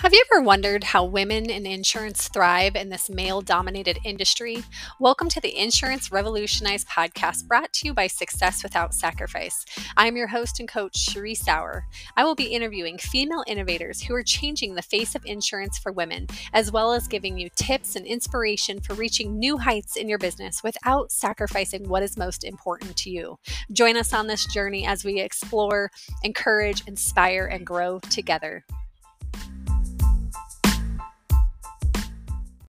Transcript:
Have you ever wondered how women in insurance thrive in this male dominated industry? Welcome to the Insurance Revolutionized podcast brought to you by Success Without Sacrifice. I'm your host and coach, Cheree Sauer. I will be interviewing female innovators who are changing the face of insurance for women, as well as giving you tips and inspiration for reaching new heights in your business without sacrificing what is most important to you. Join us on this journey as we explore, encourage, inspire, and grow together.